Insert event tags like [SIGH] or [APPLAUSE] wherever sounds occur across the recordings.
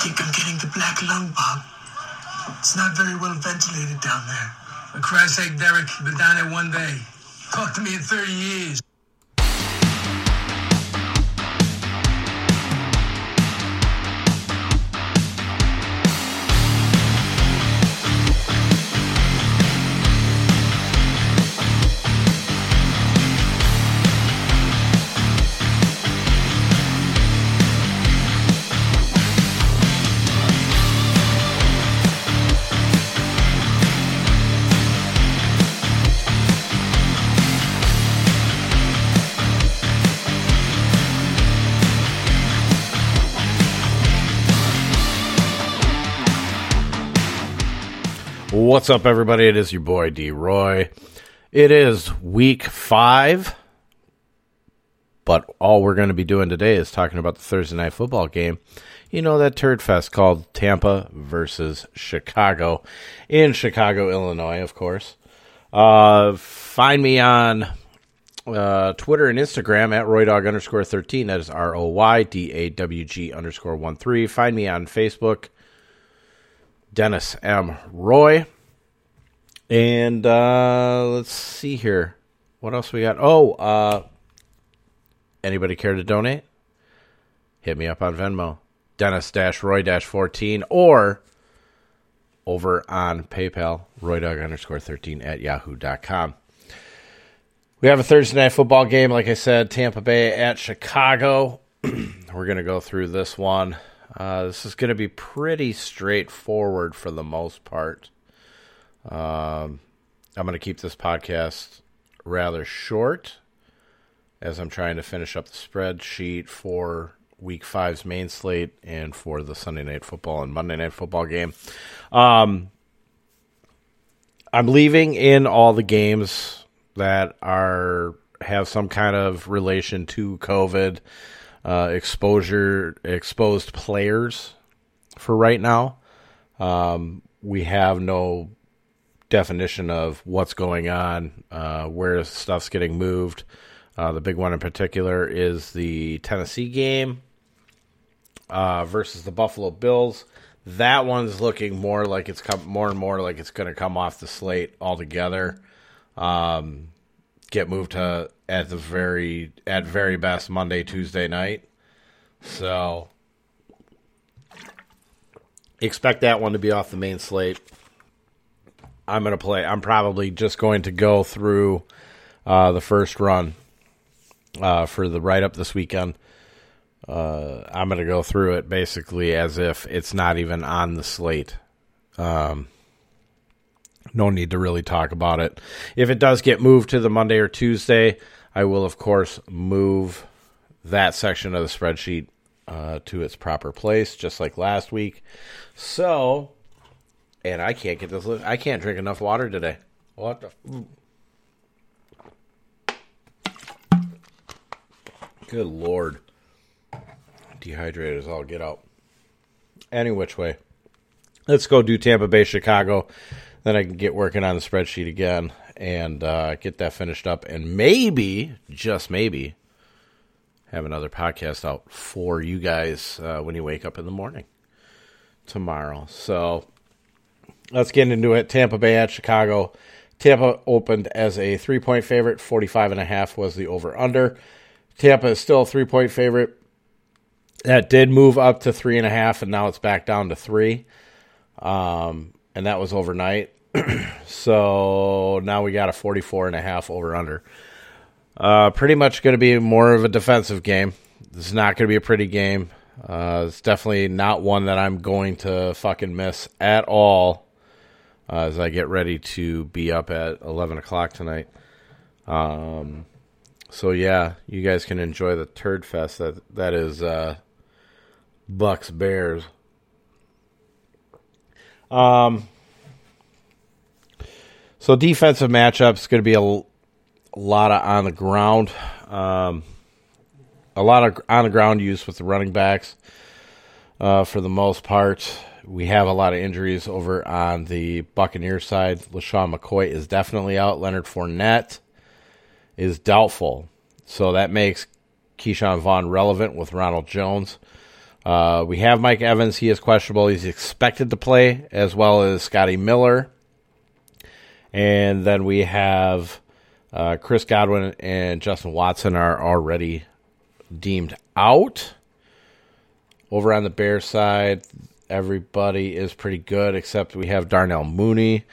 think I'm getting the black lung Bob. It's not very well ventilated down there. For Christ's sake, Derek, you've been down there one day. Talk to me in 30 years. What's up, everybody? It is your boy D Roy. It is week five, but all we're going to be doing today is talking about the Thursday night football game. You know that turd fest called Tampa versus Chicago in Chicago, Illinois, of course. Uh, find me on uh, Twitter and Instagram at roydawg underscore 13. That is R O Y D A W G underscore 1 3. Find me on Facebook, Dennis M. Roy. And uh, let's see here. What else we got? Oh, uh, anybody care to donate? Hit me up on Venmo, Dennis Roy 14, or over on PayPal, roydawg underscore 13 at yahoo.com. We have a Thursday night football game, like I said, Tampa Bay at Chicago. [CLEARS THROAT] We're going to go through this one. Uh, this is going to be pretty straightforward for the most part. Um, I'm going to keep this podcast rather short as I'm trying to finish up the spreadsheet for week five's main slate and for the Sunday night football and Monday night football game. Um, I'm leaving in all the games that are have some kind of relation to COVID uh, exposure, exposed players for right now. Um, we have no definition of what's going on, uh, where stuff's getting moved. Uh, the big one in particular is the Tennessee game uh, versus the Buffalo Bills. That one's looking more like it's come more and more like it's going to come off the slate altogether. Um, get moved to at the very at very best Monday Tuesday night. So expect that one to be off the main slate. I'm going to play. I'm probably just going to go through uh, the first run uh, for the write up this weekend. Uh, I'm going to go through it basically as if it's not even on the slate. Um, no need to really talk about it. If it does get moved to the Monday or Tuesday, I will, of course, move that section of the spreadsheet uh, to its proper place, just like last week. So and I can't get this. I can't drink enough water today. What the? Good lord. Dehydrated as all get out. Any which way. Let's go do Tampa Bay, Chicago. Then I can get working on the spreadsheet again and uh, get that finished up. And maybe, just maybe, have another podcast out for you guys uh, when you wake up in the morning tomorrow. So let's get into it. Tampa Bay at Chicago. Tampa opened as a three point favorite. 45 and a half was the over under. Tampa is still a three point favorite. That did move up to three and a half, and now it's back down to three. Um, and that was overnight. [CLEARS THROAT] so now we got a 44 and a half over under. Uh, pretty much going to be more of a defensive game. This is not going to be a pretty game. Uh, it's definitely not one that I'm going to fucking miss at all uh, as I get ready to be up at 11 o'clock tonight. Um, so yeah, you guys can enjoy the turd fest that that is uh, Bucs Bears. Um, so defensive matchups going to be a, lot of on the ground, um, a lot of on the ground use with the running backs uh, for the most part we have a lot of injuries over on the Buccaneers side. LeSean McCoy is definitely out. Leonard Fournette is doubtful. So that makes Ke'Shawn Vaughn relevant with Ronald Jones. Uh, we have Mike Evans. He is questionable. He's expected to play, as well as Scotty Miller. And then we have uh, Chris Godwin and Justin Watson are already deemed out. Over on the Bears side, everybody is pretty good except we have Darnell Mooney,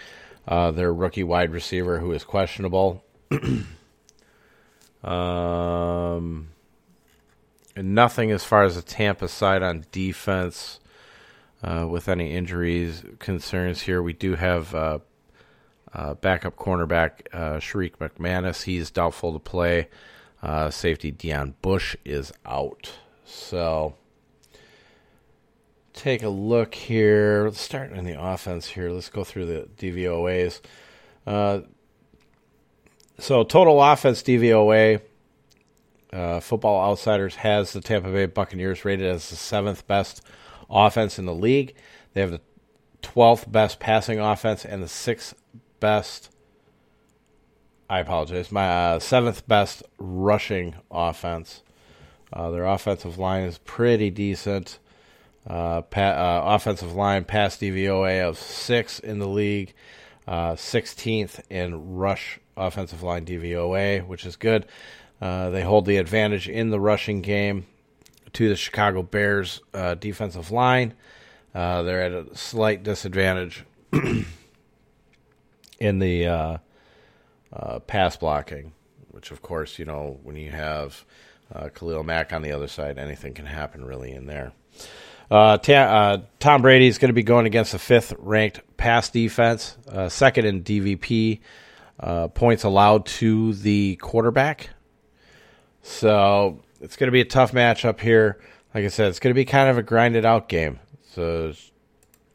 uh, their rookie wide receiver, who is questionable. [CLEARS THROAT] um, nothing as far as the Tampa side on defense uh, with any injuries concerns here. We do have uh, uh, backup cornerback uh, Sherrick McManis. He's doubtful to play. Uh, safety Deon Bush is out. So take a look here. Let's start in the offense here. Let's go through the DVOAs. Uh, so total offense DVOA. Uh, Football Outsiders has the Tampa Bay Buccaneers rated as the seventh best offense in the league. They have the 12th best passing offense and the sixth best. I apologize. My uh, seventh best rushing offense. Uh, their offensive line is pretty decent. Uh, pa- uh, offensive line pass DVOA of six in the league, uh, 16th in rush offensive line DVOA, which is good. Uh, they hold the advantage in the rushing game to the Chicago Bears uh, defensive line. Uh, they're at a slight disadvantage [CLEARS THROAT] in the uh, uh, pass blocking, which, of course, you know, when you have uh, Khalil Mack on the other side, anything can happen really in there. Ta- Tom Brady is going to be going against the fifth ranked pass defense, second in DVP. points allowed to the quarterback so it's going to be a tough matchup here. Like I said, it's going to be kind of a grinded out game. So,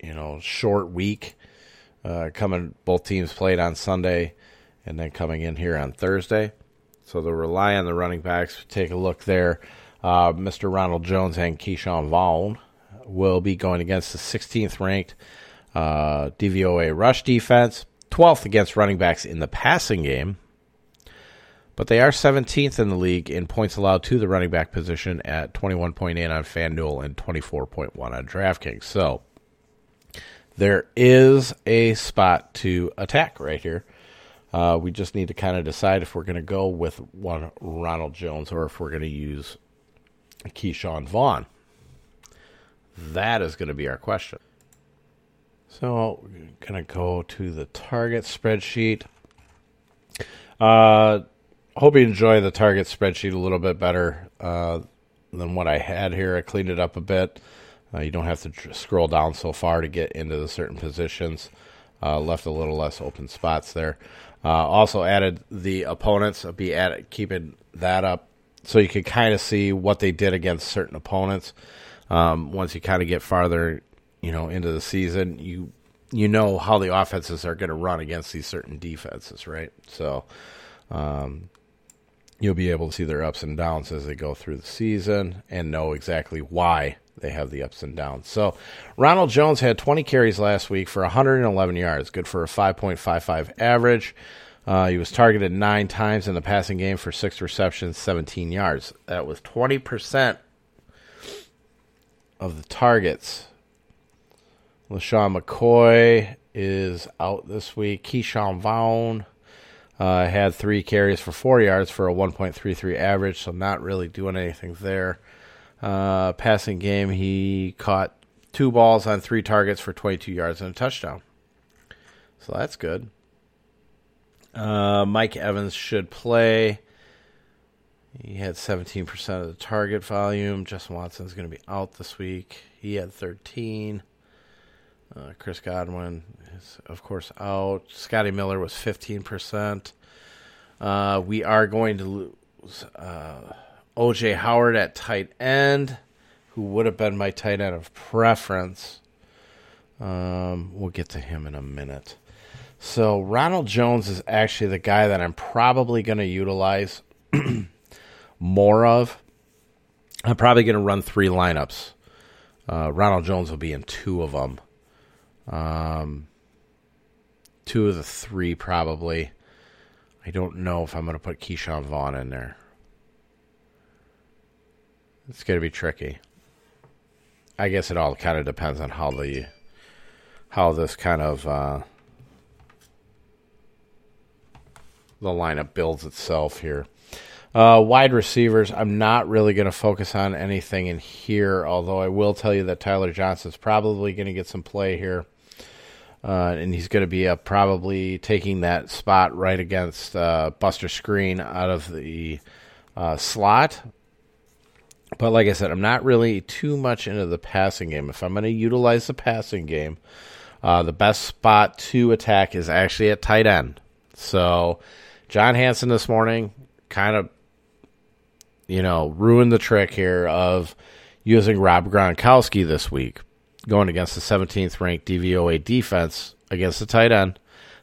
you know, short week. Uh, coming, both teams played on Sunday, and then coming in here on Thursday. So they'll rely on the running backs. Take a look there. Uh, Mr. Ronald Jones and Ke'Shawn Vaughn will be going against the 16th ranked uh, DVOA rush defense, 12th against running backs in the passing game, but they are 17th in the league in points allowed to the running back position at 21.8 on FanDuel and 24.1 on DraftKings. So there is a spot to attack right here. Uh, we just need to kind of decide if we're going to go with one Ronald Jones or if we're going to use Ke'Shawn Vaughn. That is going to be our question. So we're going to go to the target spreadsheet. Uh, hope you enjoy the target spreadsheet a little bit better uh, than what I had here. I cleaned it up a bit. Uh, you don't have to tr- scroll down so far to get into the certain positions. Uh, left a little less open spots there. Uh, also added the opponents. I'll be at keeping that up so you can kind of see what they did against certain opponents. Um, once you kind of get farther, you know, into the season, you you know how the offenses are going to run against these certain defenses, right? So um, you'll be able to see their ups and downs as they go through the season and know exactly why they have the ups and downs. So, Ronald Jones had 20 carries last week for 111 yards, good for a 5.55 average. Uh, he was targeted nine times in the passing game for six receptions, 17 yards. That was 20% of the targets. LeSean McCoy is out this week. Ke'Shawn Vaughn uh, had three carries for four yards for a 1.33 average, so not really doing anything there. Uh, passing game, he caught two balls on three targets for 22 yards and a touchdown. So that's good. Uh, Mike Evans should play. He had 17% of the target volume. Justin Watson's going to be out this week. He had 13. Uh, Chris Godwin is, of course, out. Scotty Miller was 15%. Uh, we are going to lose uh, OJ Howard at tight end, who would have been my tight end of preference. Um, we'll get to him in a minute. So, Ronald Jones is actually the guy that I'm probably going to utilize [CLEARS THROAT] more of. I'm probably going to run three lineups. Uh, Ronald Jones will be in two of them. Um, two of the three probably. I don't know if I'm going to put Ke'Shawn Vaughn in there. It's going to be tricky. I guess it all kind of depends on how the how this kind of uh, the lineup builds itself here. Uh, wide receivers, I'm not really going to focus on anything in here, although I will tell you that Tyler Johnson's probably going to get some play here. Uh, and he's going to be uh, probably taking that spot right against uh, Buster Skrine out of the uh, slot. But like I said, I'm not really too much into the passing game. If I'm going to utilize the passing game, uh, the best spot to attack is actually at tight end. So John Hansen this morning kind of, you know, ruined the trick here of using Rob Gronkowski this week, going against the 17th ranked DVOA defense against the tight end.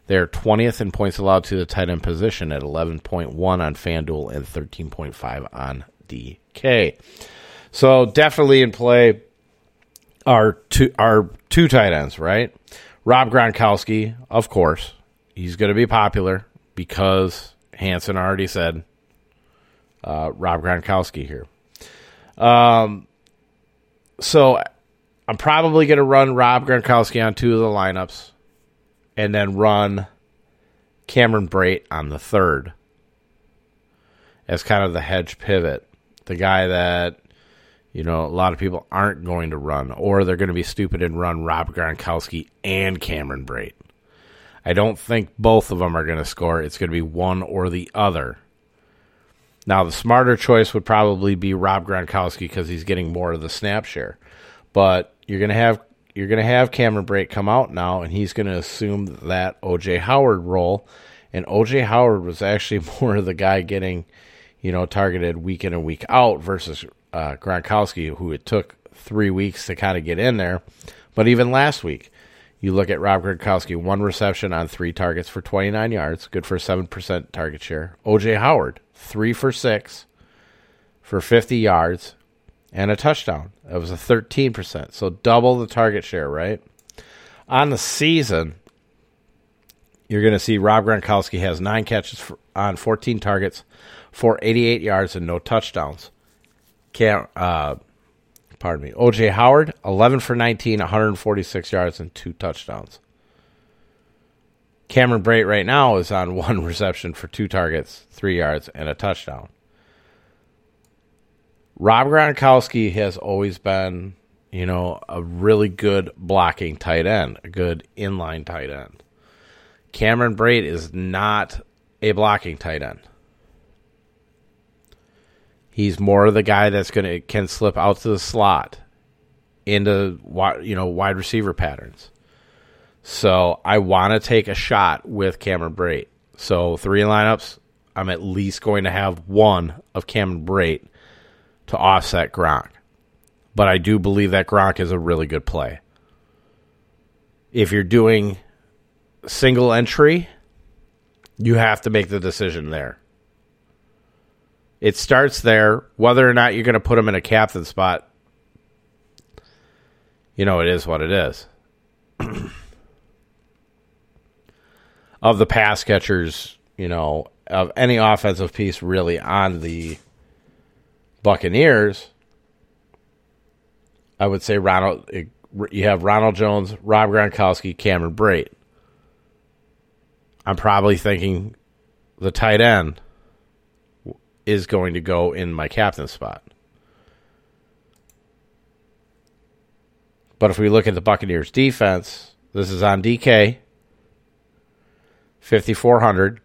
They're 20th in points allowed to the tight end position at 11.1 on FanDuel and 13.5 on DK. So definitely in play are two are two tight ends, right? Rob Gronkowski, of course, he's going to be popular because Hansen already said uh, Rob Gronkowski here. Um, so I'm probably going to run Rob Gronkowski on two of the lineups, and then run Cameron Brate on the third as kind of the hedge pivot, the guy that you know, a lot of people aren't going to run, or they're going to be stupid and run Rob Gronkowski and Cameron Brate. I don't think both of them are going to score. It's going to be one or the other. Now, the smarter choice would probably be Rob Gronkowski because he's getting more of the snap share. But you're going to have you're going to have Cameron Brate come out now, and he's going to assume that OJ Howard role. And OJ Howard was actually [LAUGHS] more of the guy getting, you know, targeted week in and week out versus uh, Gronkowski, who it took three weeks to kind of get in there. But even last week, you look at Rob Gronkowski, one reception on three targets for 29 yards, good for 7% target share. OJ Howard, three for six for 50 yards and a touchdown. That was a 13%. So double the target share, right? On the season, you're going to see Rob Gronkowski has nine catches for, on 14 targets for 88 yards and no touchdowns. Cam, uh, pardon me, OJ Howard, 11 for 19, 146 yards and two touchdowns. Cameron Brate right now is on [LAUGHS] one reception for two targets, three yards, and a touchdown. Rob Gronkowski has always been, you know, a really good blocking tight end, a good inline tight end. Cameron Brate is not a blocking tight end. He's more of the guy that's going to can slip out to the slot into you know wide receiver patterns. So I want to take a shot with Cameron Brate. So three lineups, I'm at least going to have one of Cameron Brate to offset Gronk. But I do believe that Gronk is a really good play. If you're doing single entry, you have to make the decision there. It starts there. Whether or not you're going to put him in a captain spot, you know, it is what it is. [CLEARS THROAT] of the pass catchers, you know, of any offensive piece really on the Buccaneers, I would say Ronald. You have Ronald Jones, Rob Gronkowski, Cameron Brate. I'm probably thinking the tight end is going to go in my captain spot. But if we look at the Buccaneers defense, this is on DK, 5,400.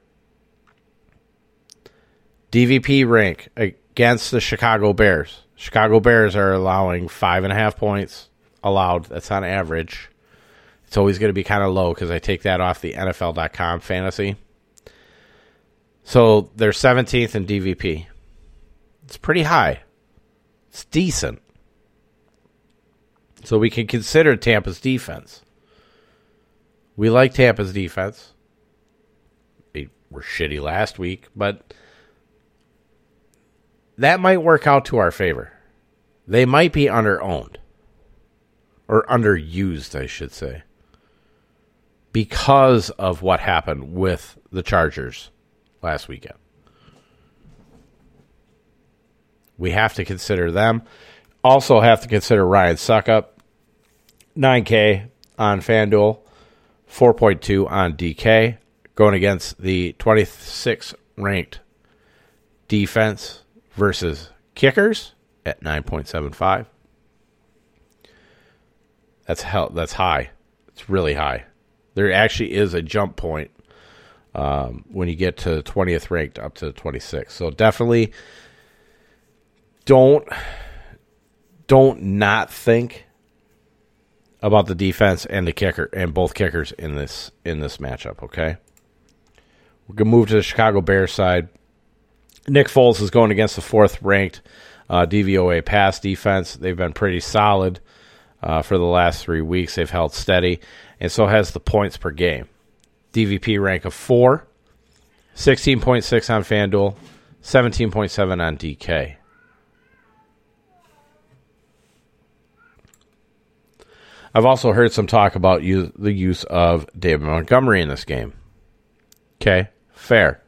DVP rank against the Chicago Bears. Chicago Bears are allowing five and a half points allowed. That's on average. It's always going to be kind of low because I take that off the NFL.com fantasy. So they're 17th in DVP. It's pretty high. It's decent. So we can consider Tampa's defense. We like Tampa's defense. Were shitty last week, but that might work out to our favor. They might be under owned. Or underused, I should say. Because of what happened with the Chargers last weekend. We have to consider them. also have to consider Ryan Succop, 9K on FanDuel, 4.2 on DK, going against the 26th ranked defense versus kickers at 9.75. That's hell. That's high. It's really high. There actually is a jump point um, when you get to 20th ranked up to 26. So definitely don't don't not think about the defense and the kicker and both kickers in this in this matchup. Okay, we're gonna move to the Chicago Bears side. Nick Foles is going against the fourth ranked uh, DVOA pass defense. They've been pretty solid uh, for the last three weeks. They've held steady, and so has the points per game. DVP rank of four, 16.6 on FanDuel, 17.7 on DK. I've also heard some talk about the use of David Montgomery in this game. Okay, fair.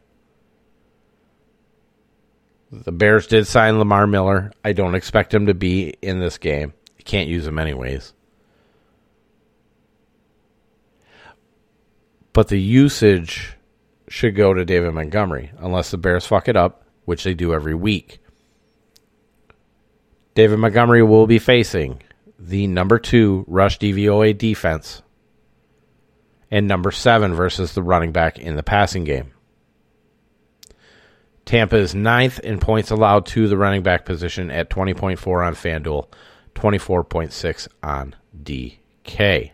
The Bears did sign Lamar Miller. I don't expect him to be in this game. You can't use him anyways. But the usage should go to David Montgomery unless the Bears fuck it up, which they do every week. David Montgomery will be facing the number two rush DVOA defense and number seven versus the running back in the passing game. Tampa is ninth in points allowed to the running back position at 20.4 on FanDuel, 24.6 on DK.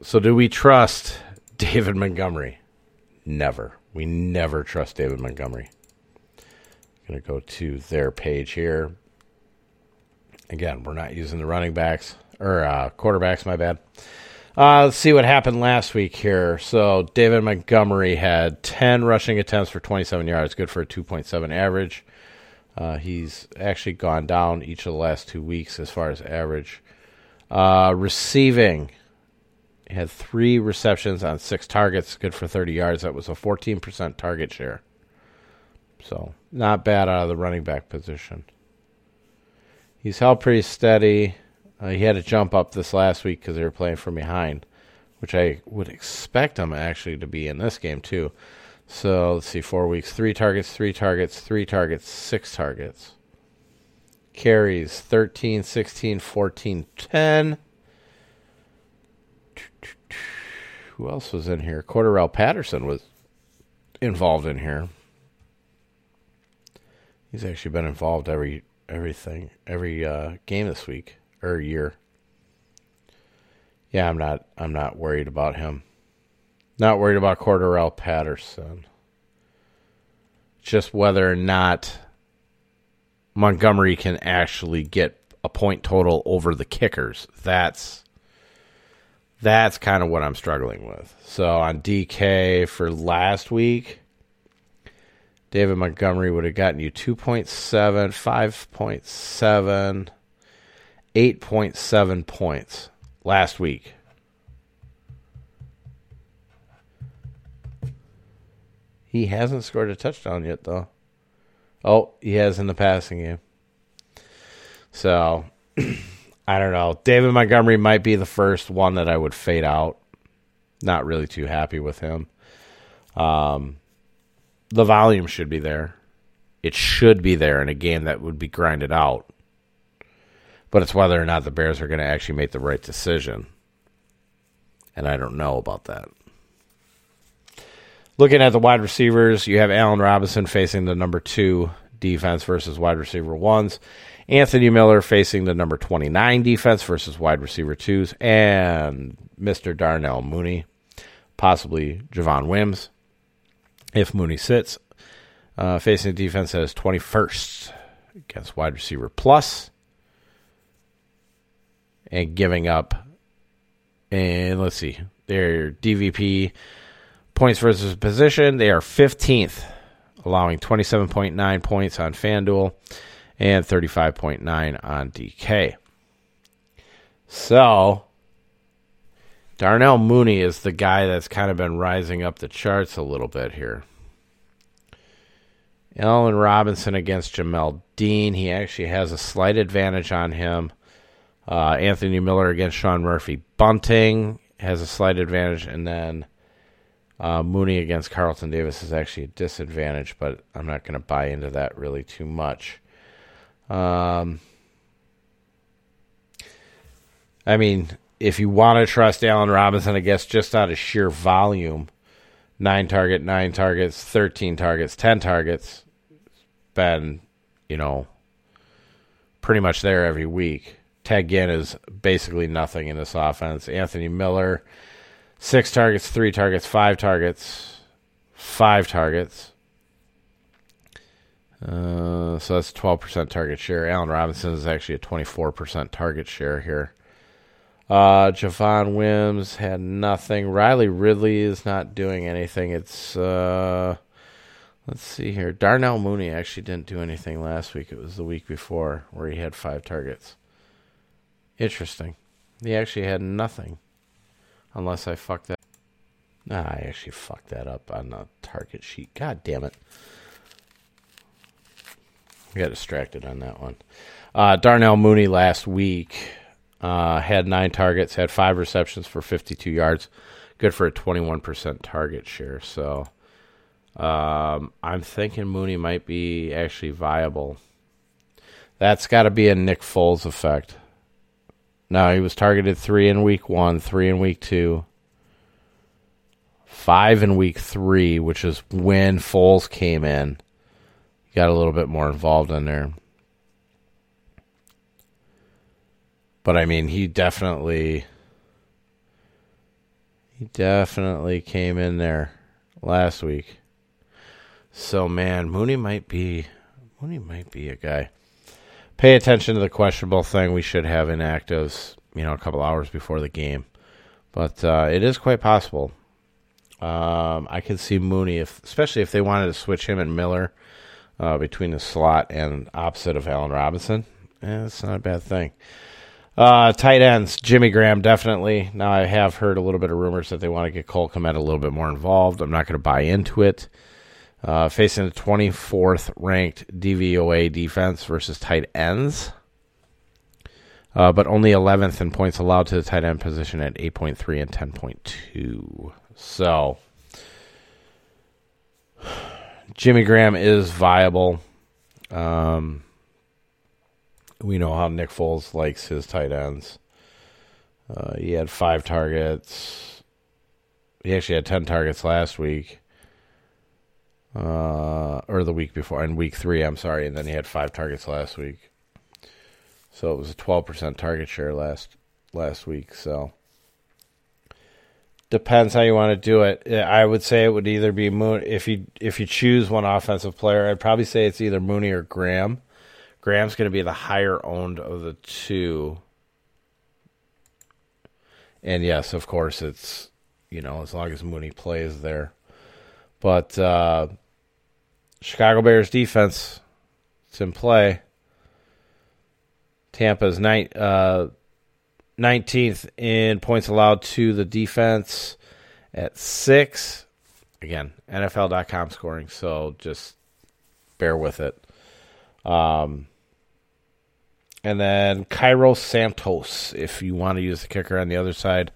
So, do we trust [LAUGHS] David Montgomery? Never. We never trust David Montgomery. I'm Going to go to their page here. Again, we're not using the running backs or uh, quarterbacks. My bad. Uh, let's see what happened last week here. So David Montgomery had 10 rushing attempts for 27 yards, good for a 2.7 average. Uh, he's actually gone down each of the last two weeks as far as average. Uh, receiving, had three receptions on six targets, good for 30 yards. That was a 14% target share. So not bad out of the running back position. He's held pretty steady. Uh, he had to jump up this last week because they were playing from behind, which I would expect him actually to be in this game too. So let's see, four weeks, three targets, three targets, three targets, six targets. Carries 13, 16, 14, 10. Who else was in here? Cordarrelle Patterson was involved in here. He's actually been involved every everything every uh, game this week or year. Yeah, I'm not I'm not worried about him. Not worried about Cordarrelle Patterson. Just whether or not Montgomery can actually get a point total over the kickers. That's that's kind of what I'm struggling with. So on DK for last week, David Montgomery would have gotten you 2.7, 5.7, 8.7 points last week. He hasn't scored a touchdown yet, though. Oh, he has in the passing game. So, [CLEARS THROAT] I don't know. David Montgomery might be the first one that I would fade out. Not really too happy with him. Um, the volume should be there. It should be there in a game that would be grinded out. But it's whether or not the Bears are going to actually make the right decision. And I don't know about that. Looking at the wide receivers, you have Allen Robinson facing the number two defense versus wide receiver ones. Anthony Miller facing the number 29 defense versus wide receiver twos. And Mr. Darnell Mooney, possibly Javon Wims, if Mooney sits, uh, facing the defense as 21st against wide receiver plus, and giving up. And let's see, their DVP points versus position. They are 15th, allowing 27.9 points on FanDuel and 35.9 on DK. So, Darnell Mooney is the guy that's kind of been rising up the charts a little bit here. Allen Robinson against Jamel Dean. He actually has a slight advantage on him. Uh, Anthony Miller against Sean Murphy Bunting has a slight advantage, and then uh, Mooney against Carlton Davis is actually a disadvantage, but I'm not going to buy into that really too much. Um, I mean, if you want to trust Allen Robinson, I guess just out of sheer volume, nine target, nine targets, 13 targets, 10 targets, been, you know, pretty much there every week. Ted Ginn is basically nothing in this offense. Anthony Miller, six targets, three targets, five targets, five targets. Uh, so that's 12% target share. Allen Robinson is actually a 24% target share here. Uh, Javon Wims had nothing. Riley Ridley is not doing anything. It's, uh, let's see here. Darnell Mooney actually didn't do anything last week. It was the week before where he had five targets. Interesting. He actually had nothing. Unless I fucked that. Nah, I actually fucked that up on the target sheet. God damn it. I got distracted on that one. Uh, Darnell Mooney last week uh, had nine targets, had five receptions for 52 yards. Good for a 21% target share. So um, I'm thinking Mooney might be actually viable. That's got to be a Nick Foles effect. No, he was targeted three in week one, three in week two, five in week three, which is when Foles came in. Got a little bit more involved in there. But I mean, he definitely he definitely came in there last week. So man, Mooney might be Mooney might be a guy. Pay attention to the questionable thing. We should have inactives, you know, a couple hours before the game, but uh, it is quite possible. Um, I could see Mooney, if especially if they wanted to switch him and Miller uh, between the slot and opposite of Allen Robinson. Eh, it's not a bad thing. Uh, tight ends, Jimmy Graham, definitely. Now, I have heard a little bit of rumors that they want to get Cole Kmet a little bit more involved. I'm not going to buy into it. Uh, facing the 24th ranked DVOA defense versus tight ends, uh, but only 11th in points allowed to the tight end position at 8.3 and 10.2. So, Jimmy Graham is viable. Um, we know how Nick Foles likes his tight ends. Uh, he had five targets. He actually had 10 targets last week. Uh, or the week before, in week three, I'm sorry. And then he had five targets last week. So it was a 12% target share last last week. So depends how you want to do it. I would say it would either be Moon if you if you choose one offensive player. I'd probably say it's either Mooney or Graham. Graham's going to be the higher owned of the two. And yes, of course, it's, you know, as long as Mooney plays there. But uh, Chicago Bears defense, it's in play. Tampa's uh, 19th in points allowed to the defense at six. Again, NFL.com scoring, so just bear with it. Um, and then Cairo Santos, if you want to use the kicker on the other side.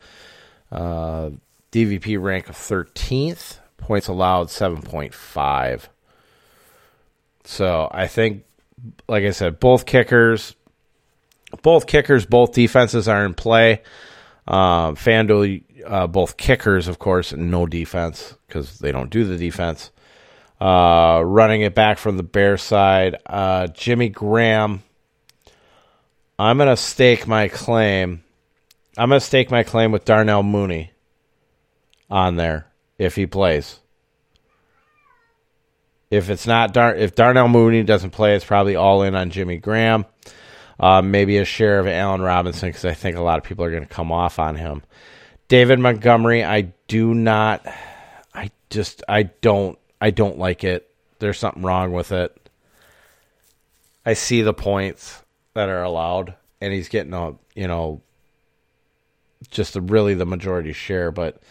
Uh, DVP rank of 13th, points allowed 7.5. So I think, like I said, both kickers, both kickers, both defenses are in play. Uh, FanDuel, uh, both kickers, of course, no defense because they don't do the defense. Uh, running it back from the Bear side, uh, Jimmy Graham I'm to stake my claim. I'm to stake my claim with Darnell Mooney on there if he plays. If it's not Dar- if Darnell Mooney doesn't play, it's probably all in on Jimmy Graham. Uh, maybe a share of Allen Robinson because I think a lot of people are going to come off on him. David Montgomery, I do not. I just I don't I don't like it. There's something wrong with it. I see the points that are allowed, and he's getting a you know just a, really the majority share. But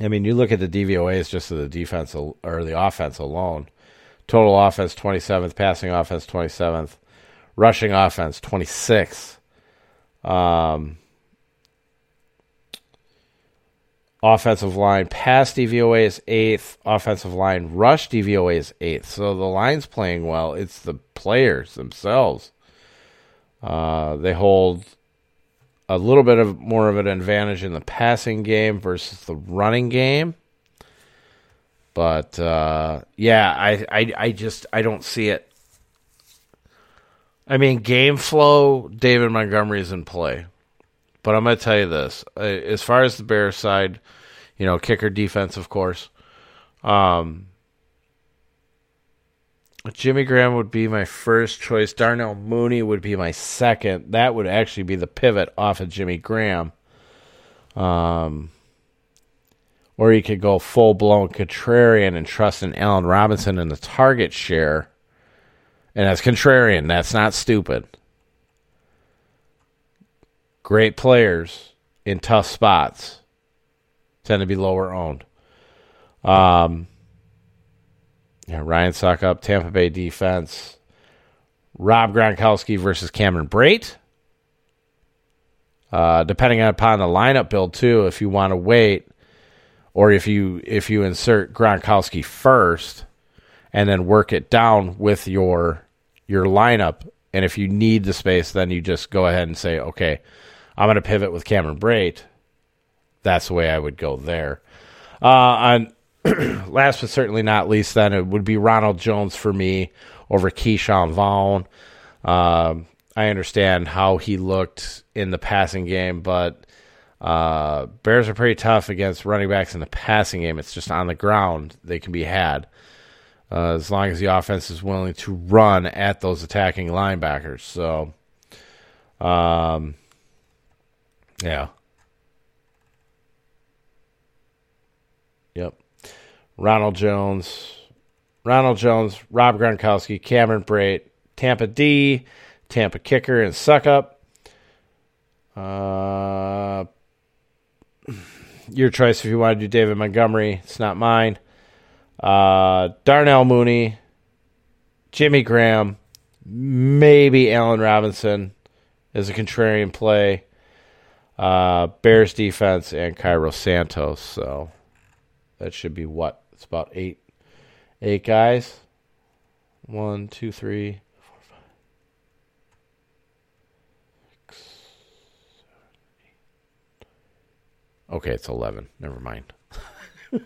I mean, you look at the DVOAs just of the defense al- or the offense alone. Total offense 27th, passing offense 27th, rushing offense 26th. Um, offensive line pass DVOA is eighth. Offensive line rush DVOA is eighth. So the line's playing well. It's the players themselves. Uh, they hold a little bit of more of an advantage in the passing game versus the running game. But uh, yeah, I, I I just I don't see it. I mean, game flow. David Montgomery is in play, but I'm going to tell you this: uh, as far as the Bears side, you know, kicker defense, of course. Um, Jimmy Graham would be my first choice. Darnell Mooney would be my second. That would actually be the pivot off of Jimmy Graham. Um, or you could go full blown contrarian and trust in Allen Robinson and the target share. And that's contrarian. That's not stupid. Great players in tough spots tend to be lower owned. Um, yeah, Ryan Succop, Tampa Bay defense. Rob Gronkowski versus Cameron Brate. Uh, depending upon the lineup build too, if you want to wait, or if you if you insert Gronkowski first, and then work it down with your your lineup, and if you need the space, then you just go ahead and say, okay, I'm going to pivot with Cameron Brate. That's the way I would go there. Uh, on [CLEARS THROAT] last but certainly not least, then it would be Ronald Jones for me over Ke'Shawn Vaughn. Um, I understand how he looked in the passing game, but uh, Bears are pretty tough against running backs in the passing game. It's just on the ground they can be had uh, as long as the offense is willing to run at those attacking linebackers. So, um, yeah. Yep. Ronald Jones, Ronald Jones, Rob Gronkowski, Cameron Brate, Tampa D, Tampa Kicker, and Succop. Uh, your choice if you want to do David Montgomery. It's not mine. Uh, Darnell Mooney, Jimmy Graham, maybe Allen Robinson is a contrarian play. Uh, Bears defense and Cairo Santos. So that should be what it's about eight, eight guys. One, two, three, four, five, six, seven, eight. Okay, it's eleven. Never mind. [LAUGHS]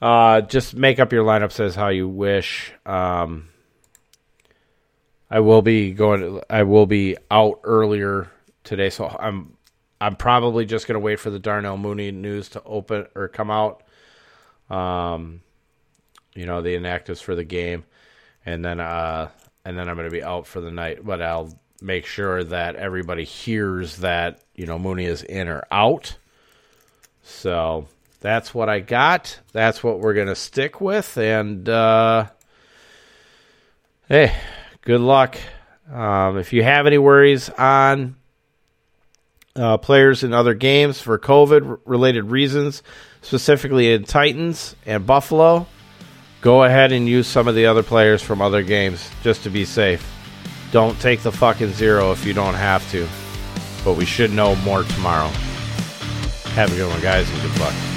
uh, just make up your lineups as how you wish. Um, I will be going. I will be out earlier today, so I'm I'm probably just going to wait for the Darnell Mooney news to open or come out. Um, you know the inactives for the game, and then uh, and then I'm going to be out for the night. But I'll make sure that everybody hears that you know Mooney is in or out. So that's what I got. That's what we're going to stick with, and uh, hey, good luck. Um, if you have any worries on uh, players in other games for COVID related reasons, specifically in Titans and Buffalo, go ahead and use some of the other players from other games just to be safe. Don't take the fucking zero if you don't have to. But we should know more tomorrow. Have a good one, guys, and good luck.